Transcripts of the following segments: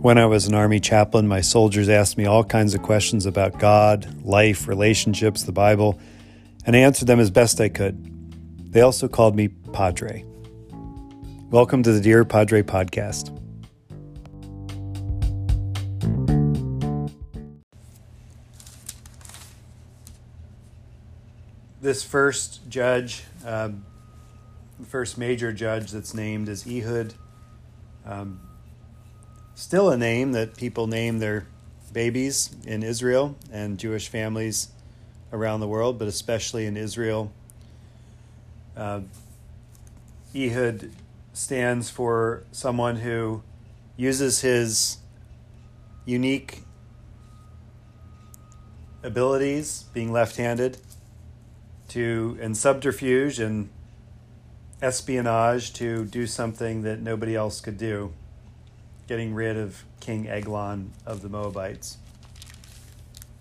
When I was an Army chaplain, my soldiers asked me all kinds of questions about God, life, relationships, the Bible, and I answered them as best I could. They also called me Padre. Welcome to the Dear Padre podcast. This first judge, um, first major judge that's named is Ehud. Um, still a name that people name their babies in Israel and Jewish families around the world, but especially in Israel. Uh, Ehud stands for someone who uses his unique abilities, being left handed, to and subterfuge and espionage to do something that nobody else could do getting rid of King Eglon of the Moabites.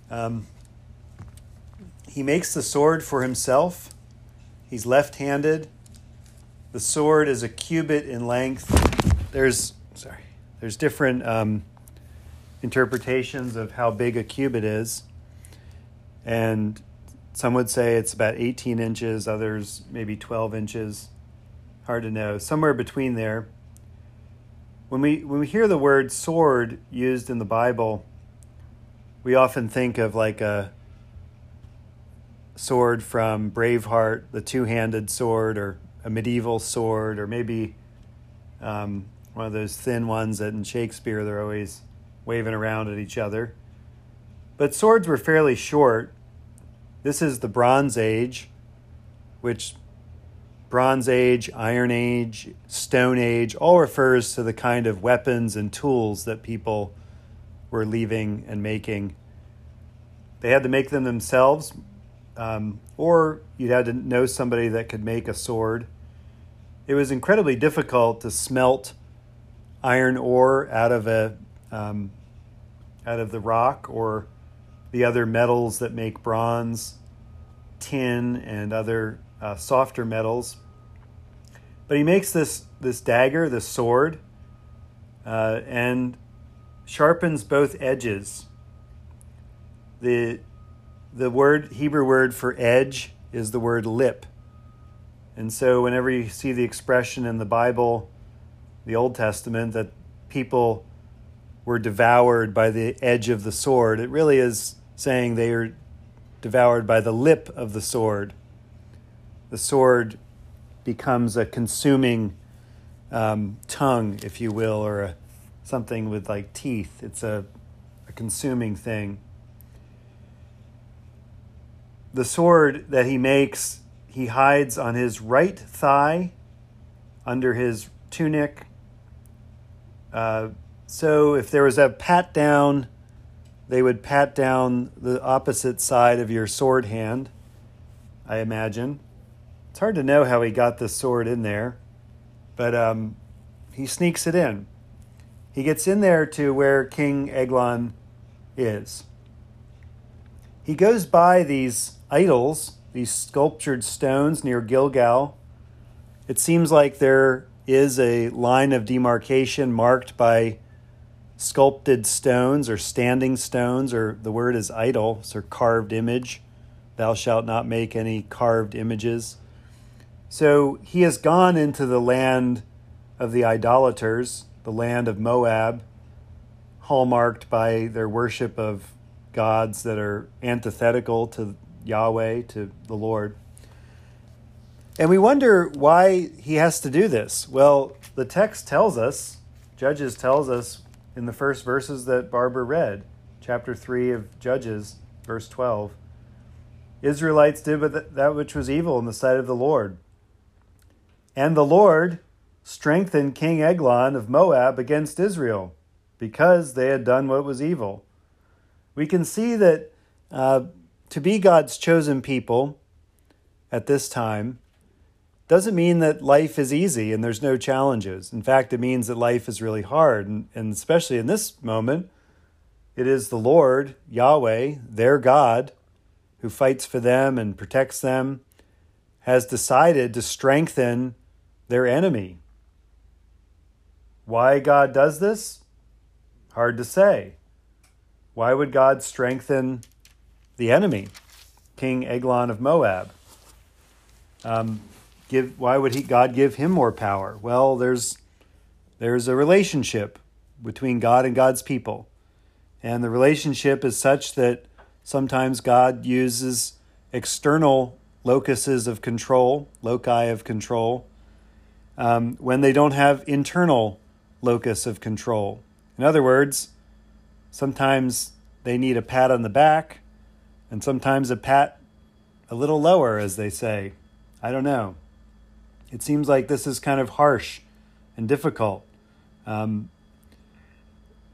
Um, he makes the sword for himself. He's left handed. The sword is a cubit in length. There's, sorry, there's different um, interpretations of how big a cubit is. And some would say it's about 18 inches, others maybe 12 inches. Hard to know. Somewhere between there. When we when we hear the word sword used in the Bible, we often think of like a sword from Braveheart, the two-handed sword, or a medieval sword, or maybe um, one of those thin ones that in Shakespeare they're always waving around at each other. But swords were fairly short. This is the Bronze Age, which Bronze Age, Iron Age, Stone Age all refers to the kind of weapons and tools that people were leaving and making. They had to make them themselves, um, or you'd had to know somebody that could make a sword. It was incredibly difficult to smelt iron ore out of a um, out of the rock or the other metals that make bronze, tin, and other uh, softer metals. But he makes this this dagger, this sword, uh, and sharpens both edges. the The word Hebrew word for edge is the word lip, and so whenever you see the expression in the Bible, the Old Testament, that people were devoured by the edge of the sword, it really is saying they are devoured by the lip of the sword the sword becomes a consuming um, tongue, if you will, or a, something with like teeth. It's a, a consuming thing. The sword that he makes, he hides on his right thigh under his tunic. Uh, so if there was a pat down, they would pat down the opposite side of your sword hand, I imagine. It's hard to know how he got this sword in there, but um, he sneaks it in. He gets in there to where King Eglon is. He goes by these idols, these sculptured stones near Gilgal. It seems like there is a line of demarcation marked by sculpted stones or standing stones, or the word is idol, or carved image. Thou shalt not make any carved images. So he has gone into the land of the idolaters, the land of Moab, hallmarked by their worship of gods that are antithetical to Yahweh, to the Lord. And we wonder why he has to do this. Well, the text tells us, Judges tells us in the first verses that Barbara read, chapter 3 of Judges, verse 12. Israelites did that which was evil in the sight of the Lord and the Lord strengthened King Eglon of Moab against Israel because they had done what was evil. We can see that uh, to be God's chosen people at this time doesn't mean that life is easy and there's no challenges. In fact, it means that life is really hard. And, and especially in this moment, it is the Lord, Yahweh, their God, who fights for them and protects them, has decided to strengthen their enemy. Why God does this? Hard to say. Why would God strengthen the enemy, King Eglon of Moab? Um, give why would he God give him more power? Well, there's there's a relationship between God and God's people. And the relationship is such that sometimes God uses external locuses of control, loci of control, um, when they don't have internal locus of control. In other words, sometimes they need a pat on the back, and sometimes a pat a little lower, as they say. I don't know. It seems like this is kind of harsh and difficult. Um,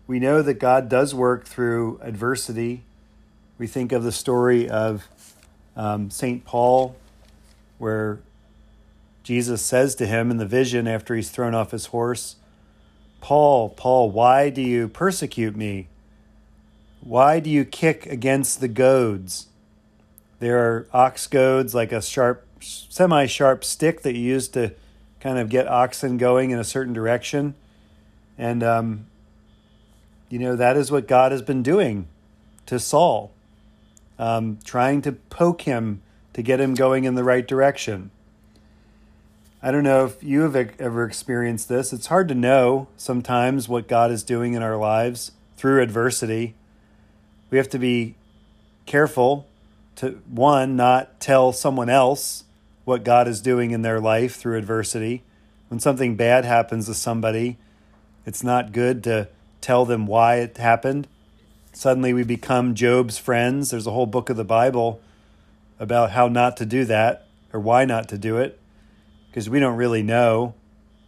we know that God does work through adversity. We think of the story of um, St. Paul, where Jesus says to him in the vision after he's thrown off his horse, Paul, Paul, why do you persecute me? Why do you kick against the goads? There are ox goads, like a sharp, semi sharp stick that you use to kind of get oxen going in a certain direction. And, um, you know, that is what God has been doing to Saul, um, trying to poke him to get him going in the right direction. I don't know if you have ever experienced this. It's hard to know sometimes what God is doing in our lives through adversity. We have to be careful to, one, not tell someone else what God is doing in their life through adversity. When something bad happens to somebody, it's not good to tell them why it happened. Suddenly we become Job's friends. There's a whole book of the Bible about how not to do that or why not to do it because we don't really know.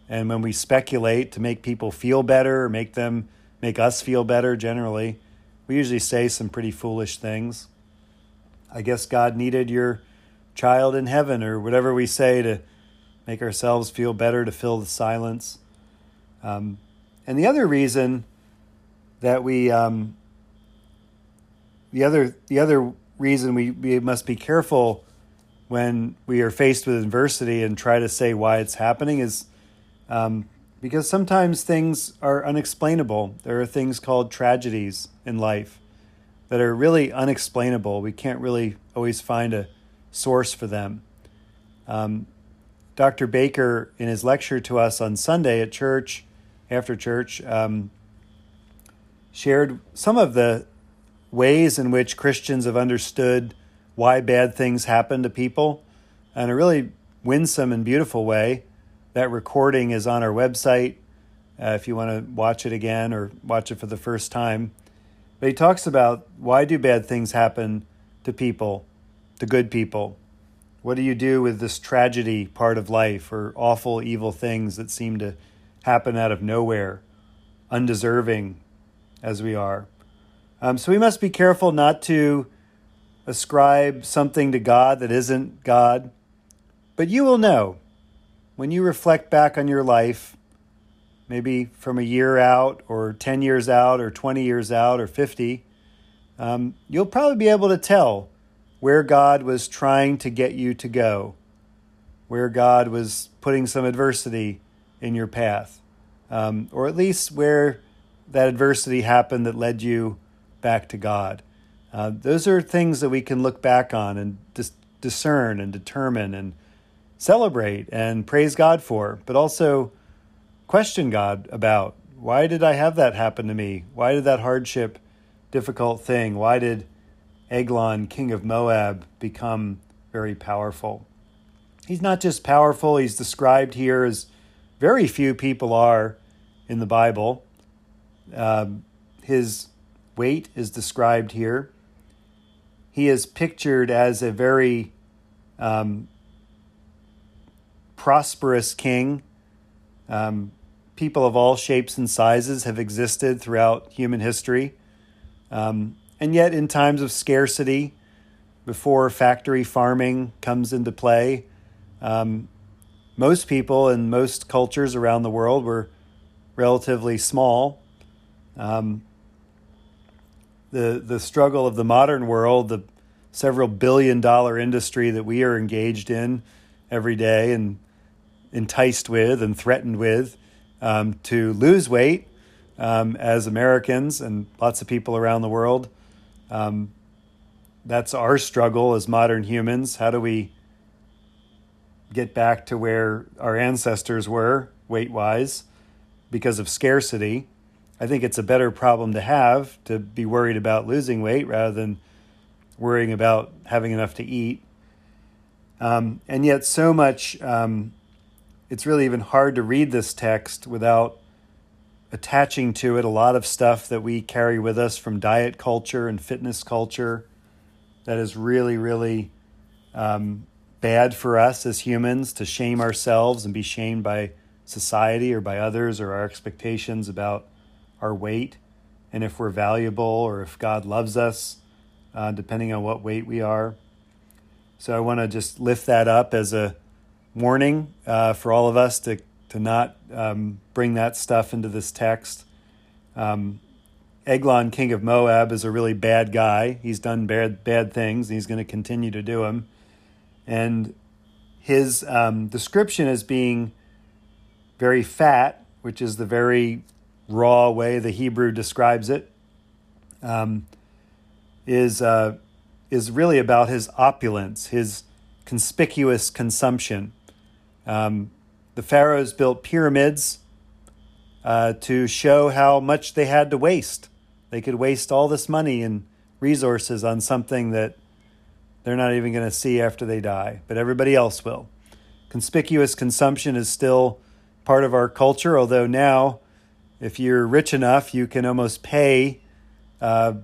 And when we speculate to make people feel better or make them make us feel better generally, we usually say some pretty foolish things. I guess God needed your child in heaven or whatever we say to make ourselves feel better to fill the silence. Um, and the other reason that we um, the other the other reason we, we must be careful when we are faced with adversity and try to say why it's happening is um, because sometimes things are unexplainable. There are things called tragedies in life that are really unexplainable. We can't really always find a source for them. Um, Dr. Baker, in his lecture to us on Sunday at church, after church, um, shared some of the ways in which Christians have understood why bad things happen to people in a really winsome and beautiful way. That recording is on our website uh, if you want to watch it again or watch it for the first time. But he talks about why do bad things happen to people, to good people? What do you do with this tragedy part of life or awful, evil things that seem to happen out of nowhere, undeserving as we are? Um, so we must be careful not to ascribe something to God that isn't God. But you will know when you reflect back on your life, maybe from a year out, or 10 years out, or 20 years out, or 50, um, you'll probably be able to tell where God was trying to get you to go, where God was putting some adversity in your path, um, or at least where that adversity happened that led you back to God. Uh, those are things that we can look back on and dis- discern and determine and celebrate and praise God for, but also question God about why did I have that happen to me? Why did that hardship, difficult thing, why did Eglon, king of Moab, become very powerful? He's not just powerful, he's described here as very few people are in the Bible. Um, his weight is described here he is pictured as a very um, prosperous king. Um, people of all shapes and sizes have existed throughout human history. Um, and yet, in times of scarcity, before factory farming comes into play, um, most people in most cultures around the world were relatively small. Um, the the struggle of the modern world, the several billion dollar industry that we are engaged in every day and enticed with and threatened with um, to lose weight um, as Americans and lots of people around the world. Um, that's our struggle as modern humans. How do we get back to where our ancestors were weight wise because of scarcity? I think it's a better problem to have to be worried about losing weight rather than worrying about having enough to eat. Um, and yet, so much, um, it's really even hard to read this text without attaching to it a lot of stuff that we carry with us from diet culture and fitness culture that is really, really um, bad for us as humans to shame ourselves and be shamed by society or by others or our expectations about our weight and if we're valuable or if God loves us, uh, depending on what weight we are. So I want to just lift that up as a warning uh, for all of us to to not um, bring that stuff into this text. Um, Eglon, king of Moab, is a really bad guy. He's done bad bad things, and he's going to continue to do them. And his um, description as being very fat, which is the very raw way the Hebrew describes it, um, is uh, is really about his opulence, his conspicuous consumption. Um, the pharaohs built pyramids uh, to show how much they had to waste. They could waste all this money and resources on something that they're not even going to see after they die, but everybody else will. Conspicuous consumption is still part of our culture, although now if you're rich enough, you can almost pay uh,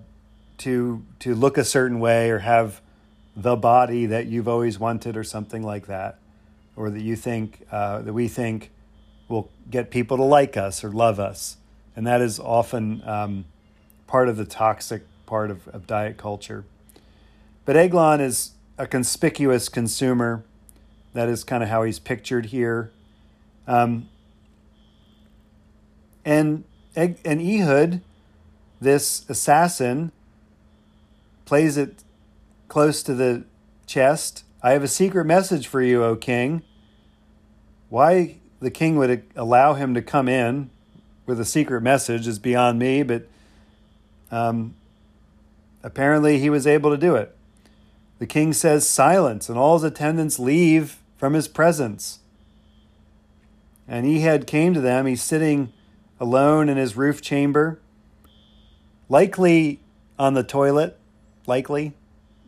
to to look a certain way or have the body that you've always wanted or something like that, or that you think uh, that we think will get people to like us or love us, and that is often um, part of the toxic part of, of diet culture. But Eglon is a conspicuous consumer. That is kind of how he's pictured here. Um, and and Ehud, this assassin, plays it close to the chest. I have a secret message for you, O king. Why the king would allow him to come in with a secret message is beyond me, but um, apparently he was able to do it. The king says, Silence, and all his attendants leave from his presence. And Ehud came to them. He's sitting alone in his roof chamber, likely on the toilet, likely.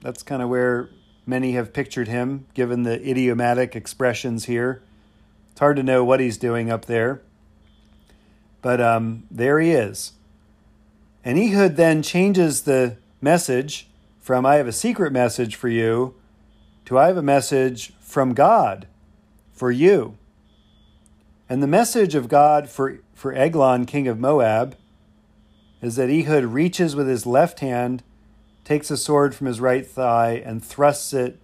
That's kind of where many have pictured him, given the idiomatic expressions here. It's hard to know what he's doing up there. But um, there he is. And Ehud then changes the message from I have a secret message for you to I have a message from God for you. And the message of God for, for Eglon, king of Moab, is that Ehud reaches with his left hand, takes a sword from his right thigh, and thrusts it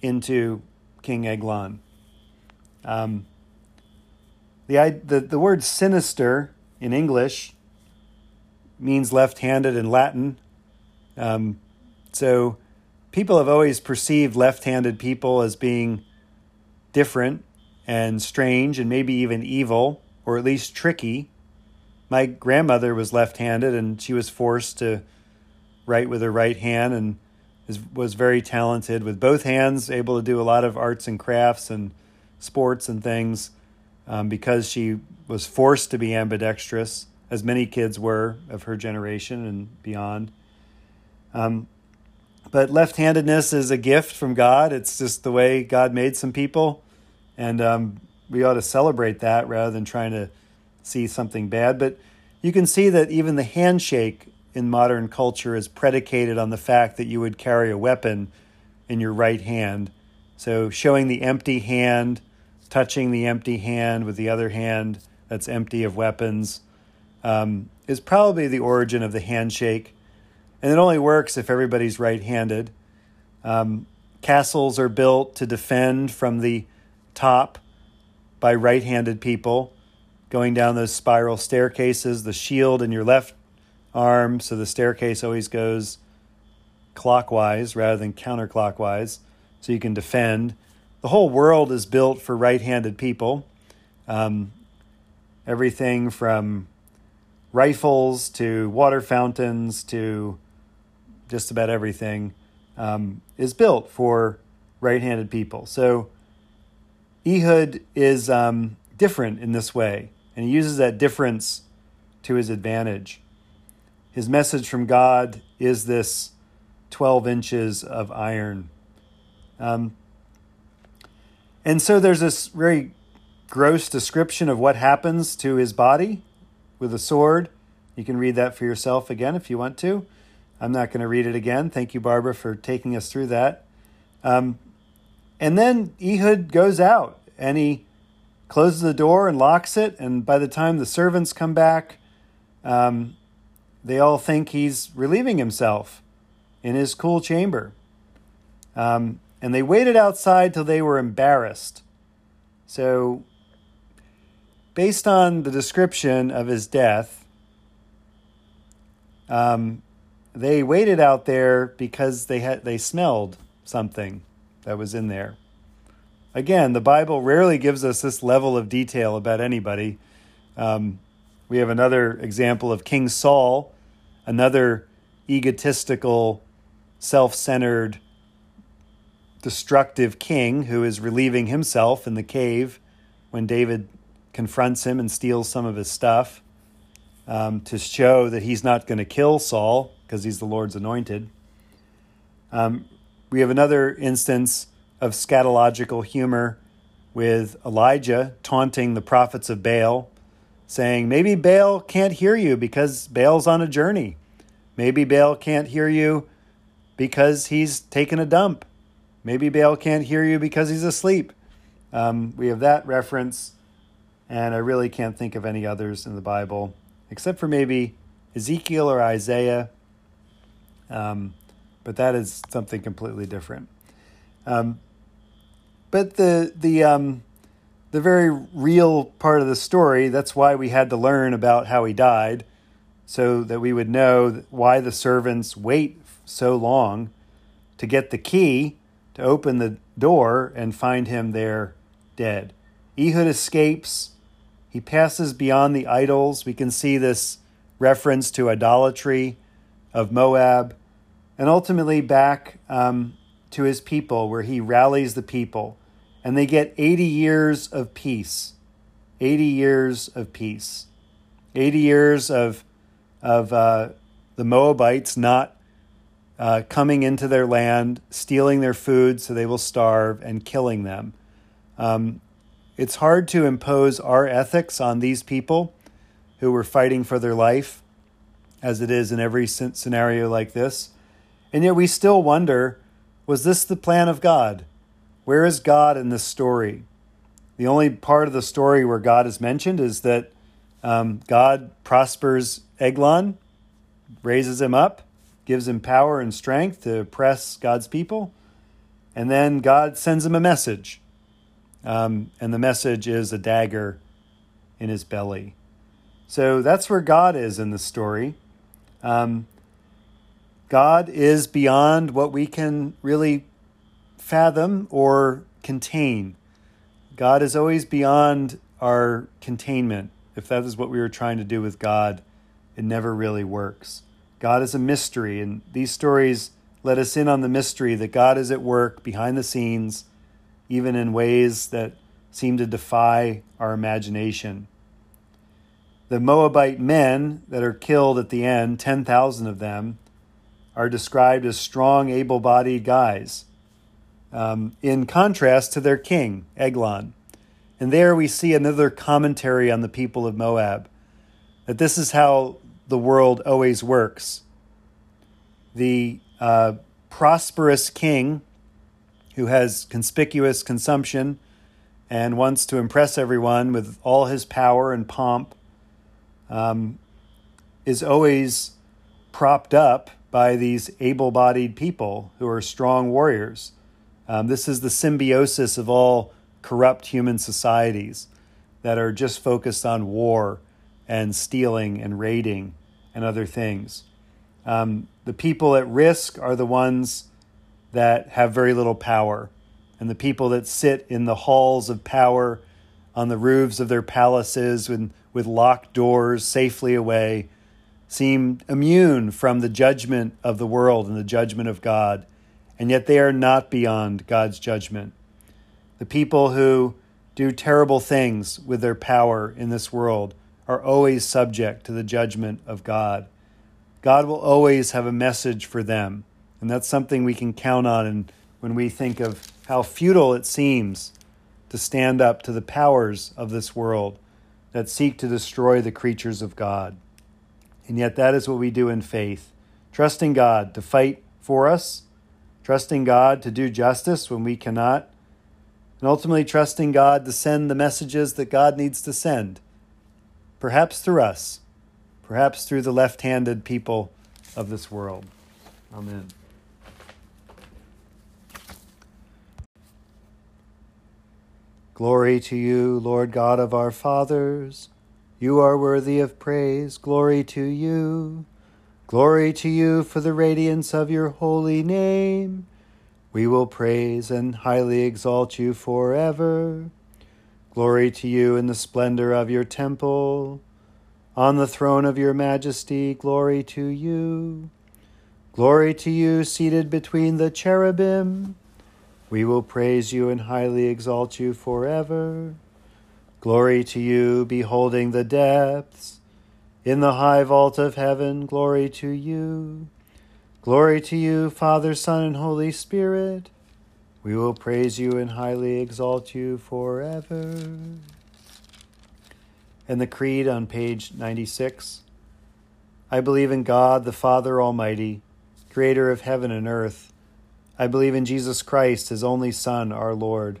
into King Eglon. Um, the, the, the word sinister in English means left handed in Latin. Um, so people have always perceived left handed people as being different and strange and maybe even evil or at least tricky. My grandmother was left handed and she was forced to write with her right hand and was very talented with both hands, able to do a lot of arts and crafts and sports and things um, because she was forced to be ambidextrous, as many kids were of her generation and beyond. Um, but left handedness is a gift from God. It's just the way God made some people and um, we ought to celebrate that rather than trying to see something bad. But you can see that even the handshake in modern culture is predicated on the fact that you would carry a weapon in your right hand. So showing the empty hand, touching the empty hand with the other hand that's empty of weapons, um, is probably the origin of the handshake. And it only works if everybody's right handed. Um, castles are built to defend from the top by right handed people going down those spiral staircases, the shield in your left arm, so the staircase always goes clockwise rather than counterclockwise, so you can defend. The whole world is built for right handed people. Um, everything from rifles to water fountains to just about everything um, is built for right handed people. So Ehud is um, different in this way, and he uses that difference to his advantage. His message from God is this 12 inches of iron. Um, and so there's this very gross description of what happens to his body with a sword. You can read that for yourself again if you want to. I'm not going to read it again. Thank you, Barbara, for taking us through that. Um, and then Ehud goes out and he closes the door and locks it. And by the time the servants come back, um, they all think he's relieving himself in his cool chamber. Um, and they waited outside till they were embarrassed. So, based on the description of his death, um, they waited out there because they had they smelled something that was in there. Again, the Bible rarely gives us this level of detail about anybody. Um, we have another example of King Saul, another egotistical, self centered, destructive king who is relieving himself in the cave when David confronts him and steals some of his stuff um, to show that he's not going to kill Saul because he's the Lord's anointed. Um, we have another instance of scatological humor with Elijah taunting the prophets of Baal, saying, Maybe Baal can't hear you because Baal's on a journey. Maybe Baal can't hear you because he's taken a dump. Maybe Baal can't hear you because he's asleep. Um, we have that reference, and I really can't think of any others in the Bible, except for maybe Ezekiel or Isaiah. Um, but that is something completely different. Um, but the the um, the very real part of the story. That's why we had to learn about how he died, so that we would know why the servants wait so long to get the key to open the door and find him there dead. Ehud escapes. He passes beyond the idols. We can see this reference to idolatry of Moab, and ultimately back um, to his people, where he rallies the people and they get 80 years of peace. 80 years of peace. 80 years of, of uh, the Moabites not uh, coming into their land, stealing their food so they will starve, and killing them. Um, it's hard to impose our ethics on these people who were fighting for their life, as it is in every scenario like this. And yet we still wonder was this the plan of God? Where is God in this story? The only part of the story where God is mentioned is that um, God prospers Eglon, raises him up, gives him power and strength to oppress God's people, and then God sends him a message. Um, and the message is a dagger in his belly. So that's where God is in the story. Um, God is beyond what we can really fathom or contain. God is always beyond our containment. If that is what we were trying to do with God, it never really works. God is a mystery, and these stories let us in on the mystery that God is at work behind the scenes, even in ways that seem to defy our imagination. The Moabite men that are killed at the end, 10,000 of them, are described as strong, able bodied guys um, in contrast to their king, Eglon. And there we see another commentary on the people of Moab that this is how the world always works. The uh, prosperous king who has conspicuous consumption and wants to impress everyone with all his power and pomp um, is always propped up by these able bodied people who are strong warriors. Um, this is the symbiosis of all corrupt human societies that are just focused on war and stealing and raiding and other things. Um, the people at risk are the ones that have very little power, and the people that sit in the halls of power on the roofs of their palaces with, with locked doors safely away, seem immune from the judgment of the world and the judgment of God, and yet they are not beyond God's judgment. The people who do terrible things with their power in this world are always subject to the judgment of God. God will always have a message for them, and that's something we can count on and when we think of how futile it seems to stand up to the powers of this world that seek to destroy the creatures of God. And yet, that is what we do in faith trusting God to fight for us, trusting God to do justice when we cannot, and ultimately trusting God to send the messages that God needs to send, perhaps through us, perhaps through the left handed people of this world. Amen. Glory to you, Lord God of our fathers. You are worthy of praise. Glory to you. Glory to you for the radiance of your holy name. We will praise and highly exalt you forever. Glory to you in the splendor of your temple. On the throne of your majesty, glory to you. Glory to you seated between the cherubim. We will praise you and highly exalt you forever. Glory to you, beholding the depths. In the high vault of heaven, glory to you. Glory to you, Father, Son, and Holy Spirit. We will praise you and highly exalt you forever. And the Creed on page 96 I believe in God, the Father Almighty, creator of heaven and earth. I believe in Jesus Christ, his only Son, our Lord.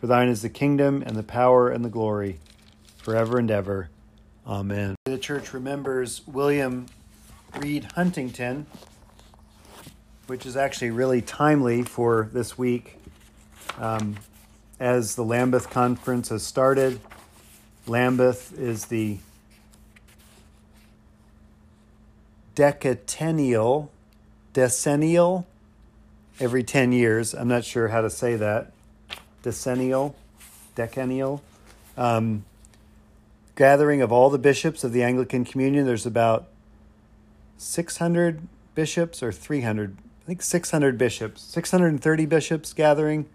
For thine is the kingdom, and the power, and the glory, forever and ever. Amen. The church remembers William Reed Huntington, which is actually really timely for this week. Um, as the Lambeth Conference has started, Lambeth is the decennial, decennial every 10 years. I'm not sure how to say that. Decennial, decennial. Um, gathering of all the bishops of the Anglican Communion. There's about 600 bishops or 300, I think 600 bishops, 630 bishops gathering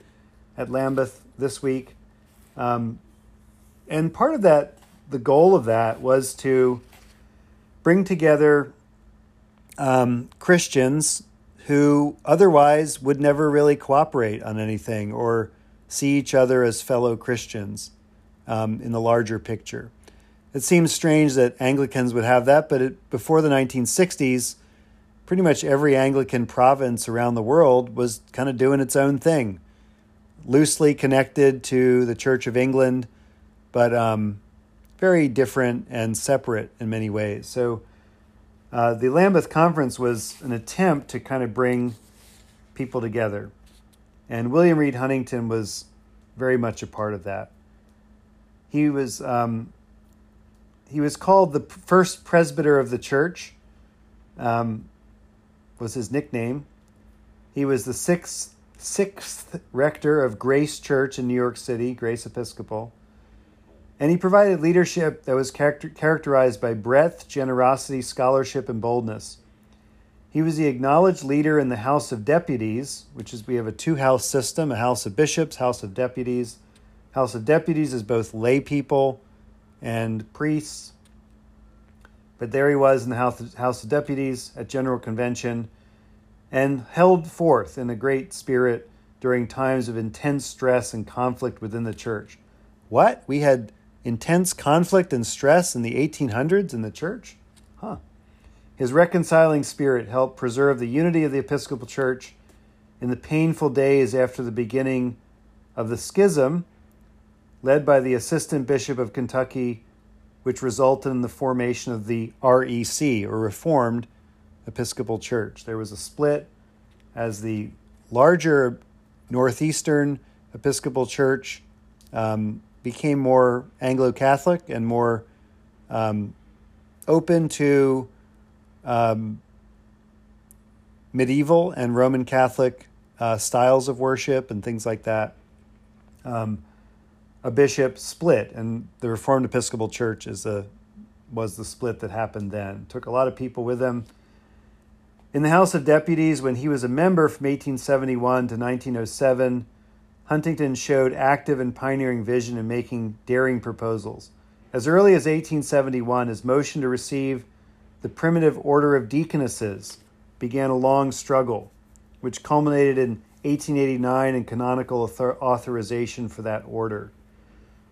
at Lambeth this week. Um, and part of that, the goal of that was to bring together um, Christians who otherwise would never really cooperate on anything or see each other as fellow Christians um, in the larger picture. It seems strange that Anglicans would have that, but it, before the 1960s, pretty much every Anglican province around the world was kind of doing its own thing, loosely connected to the Church of England, but um, very different and separate in many ways. So uh, the Lambeth Conference was an attempt to kind of bring people together. And William Reed Huntington was very much a part of that. He was, um, he was called the first presbyter of the church, um, was his nickname. He was the sixth, sixth rector of Grace Church in New York City, Grace Episcopal. And he provided leadership that was character- characterized by breadth, generosity, scholarship, and boldness. He was the acknowledged leader in the House of Deputies, which is we have a two house system a House of Bishops, House of Deputies. House of Deputies is both lay people and priests. But there he was in the House of Deputies at General Convention and held forth in a great spirit during times of intense stress and conflict within the church. What? We had intense conflict and stress in the 1800s in the church? His reconciling spirit helped preserve the unity of the Episcopal Church in the painful days after the beginning of the schism led by the Assistant Bishop of Kentucky, which resulted in the formation of the REC, or Reformed Episcopal Church. There was a split as the larger Northeastern Episcopal Church um, became more Anglo Catholic and more um, open to um, medieval and Roman Catholic uh, styles of worship and things like that. Um, a bishop split, and the Reformed Episcopal Church is a was the split that happened then. Took a lot of people with him. In the House of Deputies, when he was a member from 1871 to 1907, Huntington showed active and pioneering vision in making daring proposals. As early as 1871, his motion to receive the primitive order of deaconesses began a long struggle, which culminated in 1889 in canonical author- authorization for that order.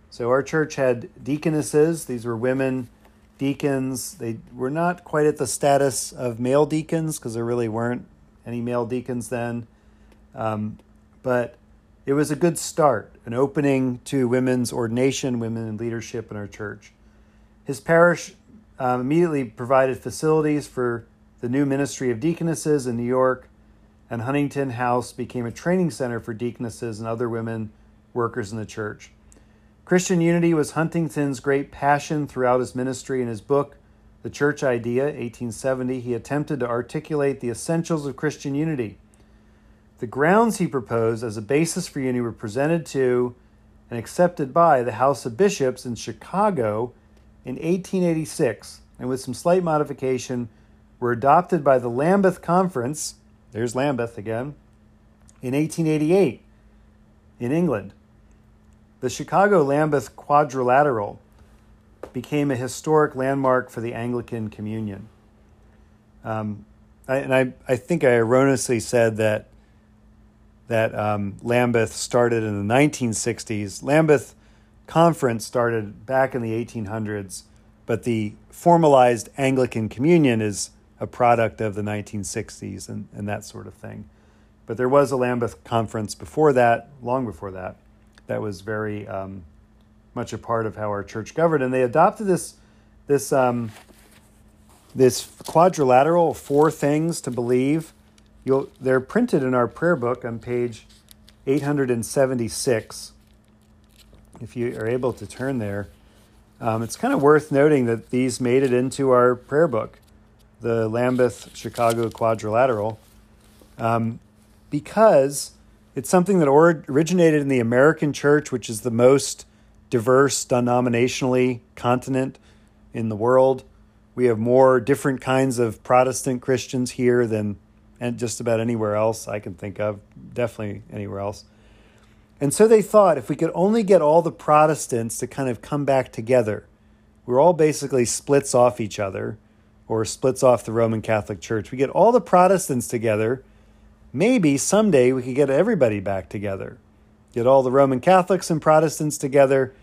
So our church had deaconesses. These were women deacons. They were not quite at the status of male deacons because there really weren't any male deacons then. Um, but it was a good start, an opening to women's ordination, women in leadership in our church. His parish um, immediately provided facilities for the new ministry of deaconesses in New York, and Huntington House became a training center for deaconesses and other women workers in the church. Christian unity was Huntington's great passion throughout his ministry. In his book, The Church Idea, 1870, he attempted to articulate the essentials of Christian unity. The grounds he proposed as a basis for unity were presented to and accepted by the House of Bishops in Chicago in 1886, and with some slight modification, were adopted by the Lambeth Conference, there's Lambeth again, in 1888 in England. The Chicago Lambeth Quadrilateral became a historic landmark for the Anglican Communion. Um, I, and I, I think I erroneously said that that um, Lambeth started in the 1960s. Lambeth conference started back in the 1800s, but the formalized Anglican communion is a product of the 1960s and, and that sort of thing. But there was a Lambeth conference before that, long before that, that was very um, much a part of how our church governed. And they adopted this, this, um, this quadrilateral, four things to believe. You'll, they're printed in our prayer book on page 876 if you are able to turn there, um, it's kind of worth noting that these made it into our prayer book, the Lambeth Chicago Quadrilateral, um, because it's something that or- originated in the American church, which is the most diverse denominationally continent in the world. We have more different kinds of Protestant Christians here than and just about anywhere else I can think of, definitely anywhere else. And so they thought if we could only get all the Protestants to kind of come back together, we're all basically splits off each other or splits off the Roman Catholic Church. We get all the Protestants together maybe someday we could get everybody back together. Get all the Roman Catholics and Protestants together,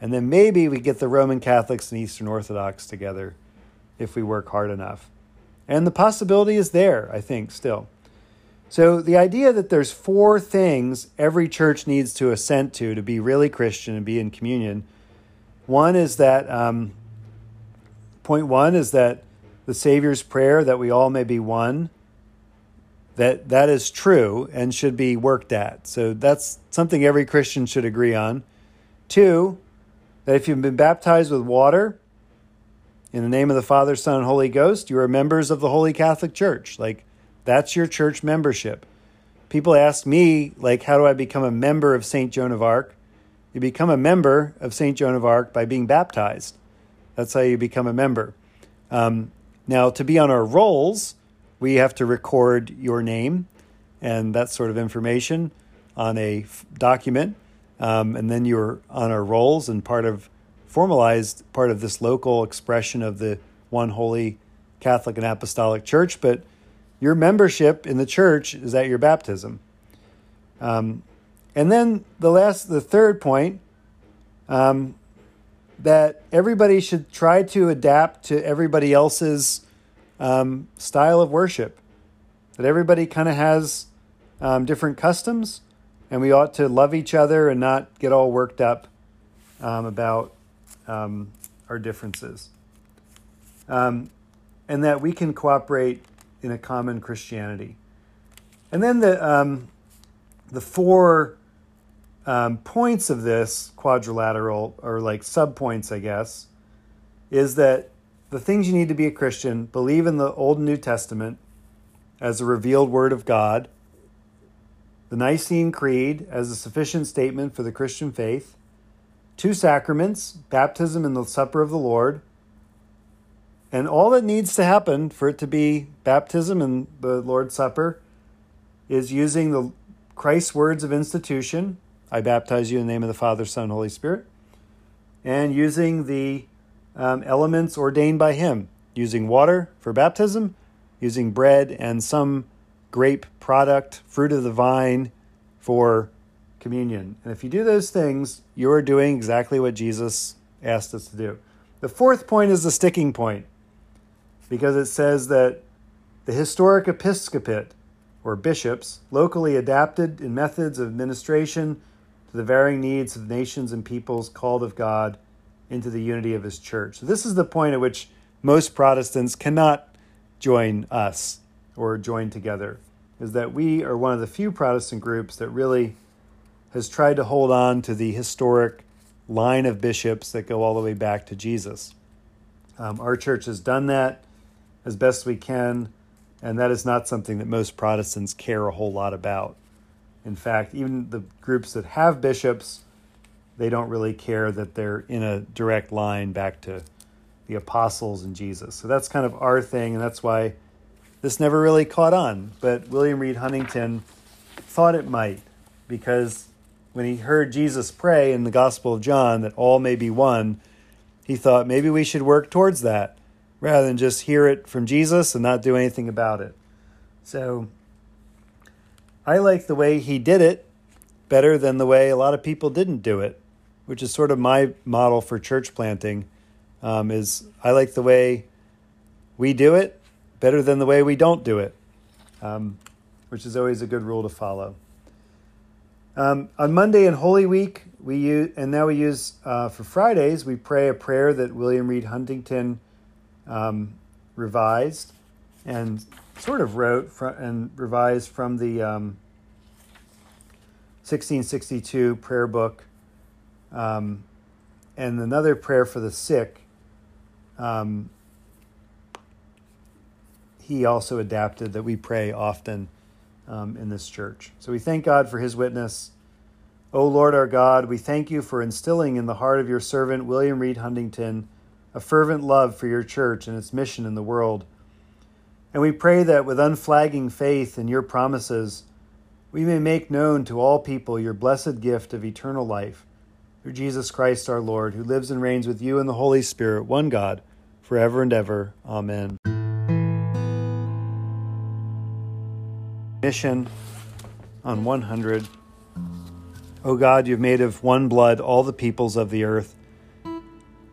and then maybe we get the Roman Catholics and Eastern Orthodox together if we work hard enough. And the possibility is there, I think, still. So the idea that there's four things every church needs to assent to to be really Christian and be in communion. One is that um, point one is that the Savior's prayer that we all may be one that that is true and should be worked at. So that's something every Christian should agree on. Two, that if you've been baptized with water in the name of the Father, Son, and Holy Ghost, you are members of the Holy Catholic Church. Like that's your church membership. People ask me, like, how do I become a member of St. Joan of Arc? You become a member of St. Joan of Arc by being baptized. That's how you become a member. Um, now, to be on our rolls, we have to record your name and that sort of information on a f- document. Um, and then you're on our rolls and part of formalized part of this local expression of the one holy Catholic and Apostolic Church, but your membership in the church is at your baptism. Um, and then the last, the third point, um, that everybody should try to adapt to everybody else's um, style of worship. That everybody kind of has um, different customs, and we ought to love each other and not get all worked up um, about um, our differences. And that we can cooperate in a common Christianity. And then the, um, the four um, points of this quadrilateral, or like subpoints, I guess, is that the things you need to be a Christian believe in the Old and New Testament as a revealed Word of God, the Nicene Creed as a sufficient statement for the Christian faith, two sacraments, baptism and the supper of the Lord. And all that needs to happen for it to be baptism and the Lord's Supper is using the Christ's words of institution. I baptize you in the name of the Father, Son, Holy Spirit. And using the um, elements ordained by Him, using water for baptism, using bread and some grape product, fruit of the vine for communion. And if you do those things, you are doing exactly what Jesus asked us to do. The fourth point is the sticking point because it says that the historic episcopate or bishops locally adapted in methods of administration to the varying needs of nations and peoples called of God into the unity of his church. So this is the point at which most Protestants cannot join us or join together is that we are one of the few Protestant groups that really has tried to hold on to the historic line of bishops that go all the way back to Jesus. Um, our church has done that as best we can, and that is not something that most Protestants care a whole lot about. In fact, even the groups that have bishops, they don't really care that they're in a direct line back to the apostles and Jesus. So that's kind of our thing, and that's why this never really caught on. But William Reed Huntington thought it might because when he heard Jesus pray in the Gospel of John that all may be one, he thought maybe we should work towards that rather than just hear it from Jesus and not do anything about it. So I like the way he did it better than the way a lot of people didn't do it, which is sort of my model for church planting. Um, is I like the way we do it better than the way we don't do it, um, which is always a good rule to follow. Um, on Monday in Holy Week, we use, and now we use uh, for Fridays, we pray a prayer that William Reed Huntington um, revised and sort of wrote and revised from the 1662 um, prayer book, um, and another prayer for the sick. Um, he also adapted that we pray often um, in this church. So we thank God for his witness. O Lord our God, we thank you for instilling in the heart of your servant William Reed Huntington a fervent love for your church and its mission in the world. And we pray that with unflagging faith in your promises, we may make known to all people your blessed gift of eternal life through Jesus Christ our Lord, who lives and reigns with you in the Holy Spirit, one God, forever and ever. Amen. mission on 100. O God, you've made of one blood all the peoples of the earth,